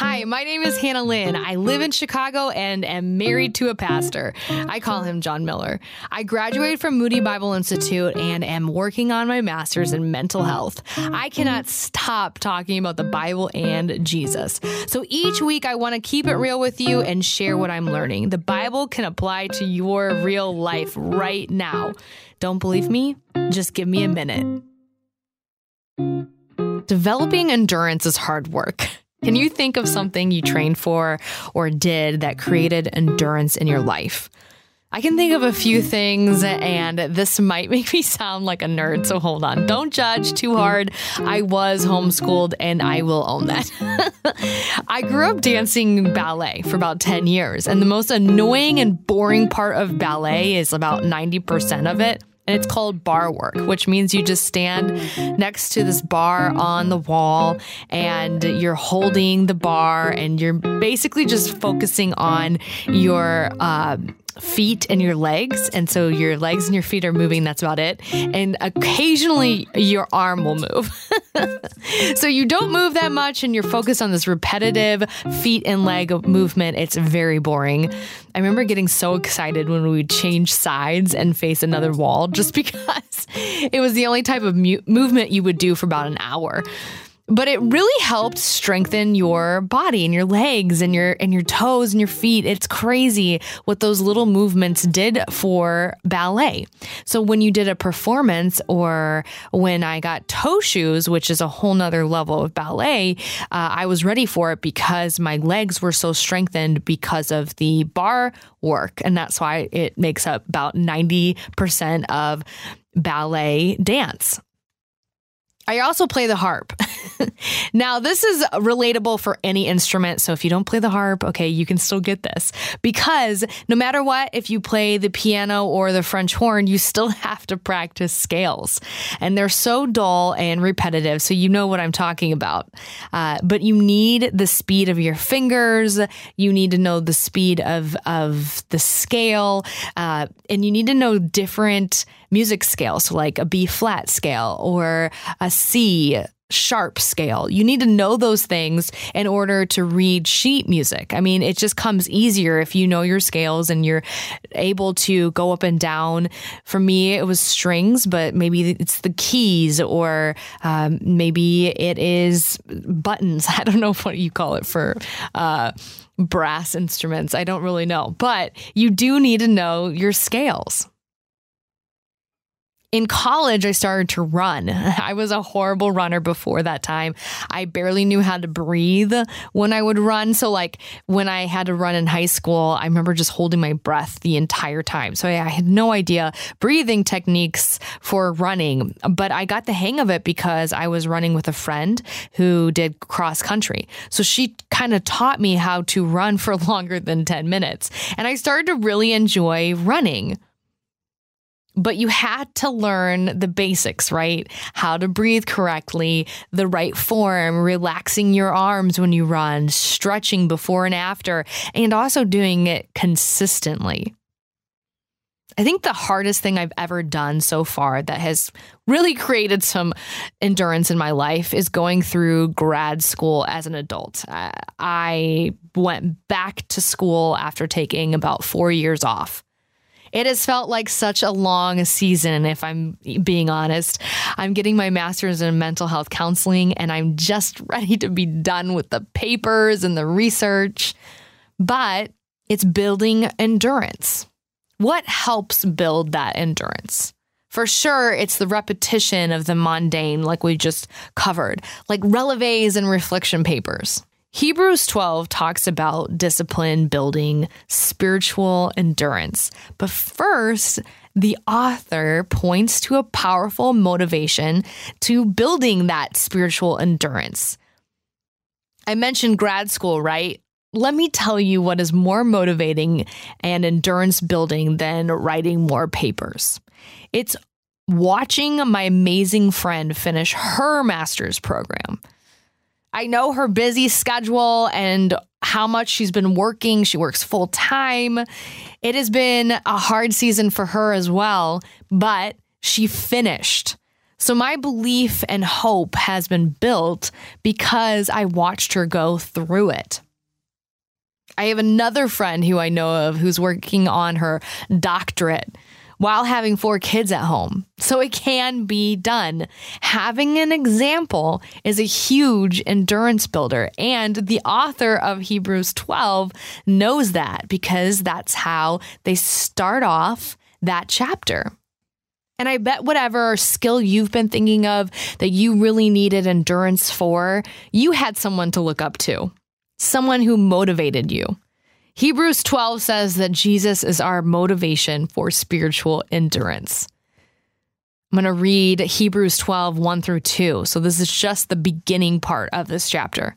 Hi, mm-hmm. my name is Hannah Lynn. I live in Chicago and am married to a pastor. I call him John Miller. I graduated from Moody Bible Institute and am working on my master's in mental health. I cannot stop talking about the Bible and Jesus. So each week, I want to keep it real with you and share what I'm learning. The Bible can apply to your real life right now. Don't believe me? Just give me a minute. Developing endurance is hard work. Can mm. you think of something you trained for or did that created endurance in your life? I can think of a few things, and this might make me sound like a nerd, so hold on. Don't judge too hard. I was homeschooled, and I will own that. I grew up dancing ballet for about 10 years, and the most annoying and boring part of ballet is about 90% of it and it's called bar work, which means you just stand next to this bar on the wall and you're holding the bar and you're basically just focusing on your uh, feet and your legs. And so your legs and your feet are moving. That's about it. And occasionally your arm will move. so you don't move that much and you're focused on this repetitive feet and leg movement. It's very boring. I remember getting so excited when we would change sides and face another wall just because it was the only type of mu- movement you would do for about an hour but it really helped strengthen your body and your legs and your and your toes and your feet. It's crazy what those little movements did for ballet. So when you did a performance or when I got toe shoes, which is a whole nother level of ballet, uh, I was ready for it because my legs were so strengthened because of the bar work. And that's why it makes up about 90% of ballet dance. I also play the harp. now, this is relatable for any instrument. So if you don't play the harp, okay, you can still get this. Because no matter what, if you play the piano or the French horn, you still have to practice scales. And they're so dull and repetitive. So you know what I'm talking about. Uh, but you need the speed of your fingers. You need to know the speed of, of the scale. Uh, and you need to know different music scales, so like a B flat scale or a C sharp scale. You need to know those things in order to read sheet music. I mean, it just comes easier if you know your scales and you're able to go up and down. For me, it was strings, but maybe it's the keys or um, maybe it is buttons. I don't know what you call it for. Uh, brass instruments. I don't really know, but you do need to know your scales in college, I started to run. I was a horrible runner before that time. I barely knew how to breathe when I would run. So, like when I had to run in high school, I remember just holding my breath the entire time. So, I had no idea breathing techniques for running, but I got the hang of it because I was running with a friend who did cross country. So, she kind of taught me how to run for longer than 10 minutes. And I started to really enjoy running but you had to learn the basics, right? How to breathe correctly, the right form, relaxing your arms when you run, stretching before and after, and also doing it consistently. I think the hardest thing I've ever done so far that has really created some endurance in my life is going through grad school as an adult. I went back to school after taking about four years off. It has felt like such a long season, if I'm being honest. I'm getting my master's in mental health counseling, and I'm just ready to be done with the papers and the research. But it's building endurance. What helps build that endurance? For sure, it's the repetition of the mundane, like we just covered, like releves and reflection papers. Hebrews 12 talks about discipline building spiritual endurance. But first, the author points to a powerful motivation to building that spiritual endurance. I mentioned grad school, right? Let me tell you what is more motivating and endurance building than writing more papers. It's watching my amazing friend finish her master's program. I know her busy schedule and how much she's been working. She works full time. It has been a hard season for her as well, but she finished. So my belief and hope has been built because I watched her go through it. I have another friend who I know of who's working on her doctorate while having four kids at home. So it can be done. Having an example is a huge endurance builder. And the author of Hebrews 12 knows that because that's how they start off that chapter. And I bet whatever skill you've been thinking of that you really needed endurance for, you had someone to look up to, someone who motivated you. Hebrews 12 says that Jesus is our motivation for spiritual endurance. I'm going to read Hebrews 12, 1 through 2. So this is just the beginning part of this chapter.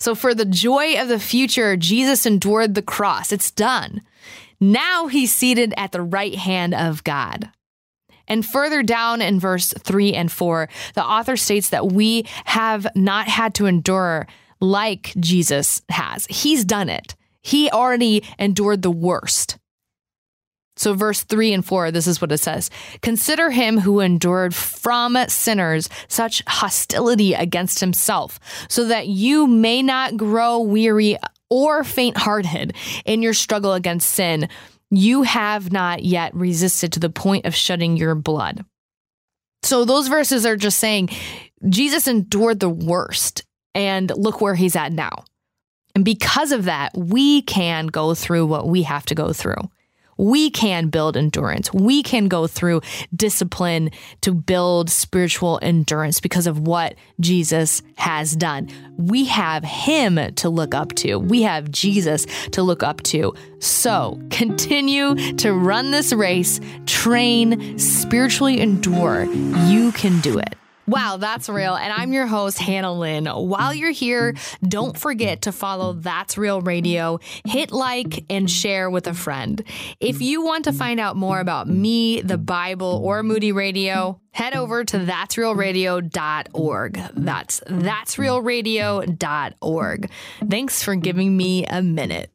So, for the joy of the future, Jesus endured the cross. It's done. Now he's seated at the right hand of God. And further down in verse 3 and 4, the author states that we have not had to endure like Jesus has. He's done it, he already endured the worst. So, verse 3 and 4, this is what it says Consider him who endured from sinners such hostility against himself, so that you may not grow weary or faint hearted in your struggle against sin. You have not yet resisted to the point of shedding your blood. So, those verses are just saying Jesus endured the worst, and look where he's at now. And because of that, we can go through what we have to go through we can build endurance. We can go through discipline to build spiritual endurance because of what Jesus has done. We have Him to look up to, we have Jesus to look up to. So continue to run this race, train, spiritually endure. You can do it. Wow, that's real. And I'm your host, Hannah Lynn. While you're here, don't forget to follow That's Real Radio, hit like, and share with a friend. If you want to find out more about me, the Bible, or Moody Radio, head over to that'srealradio.org. That's that'srealradio.org. Thanks for giving me a minute.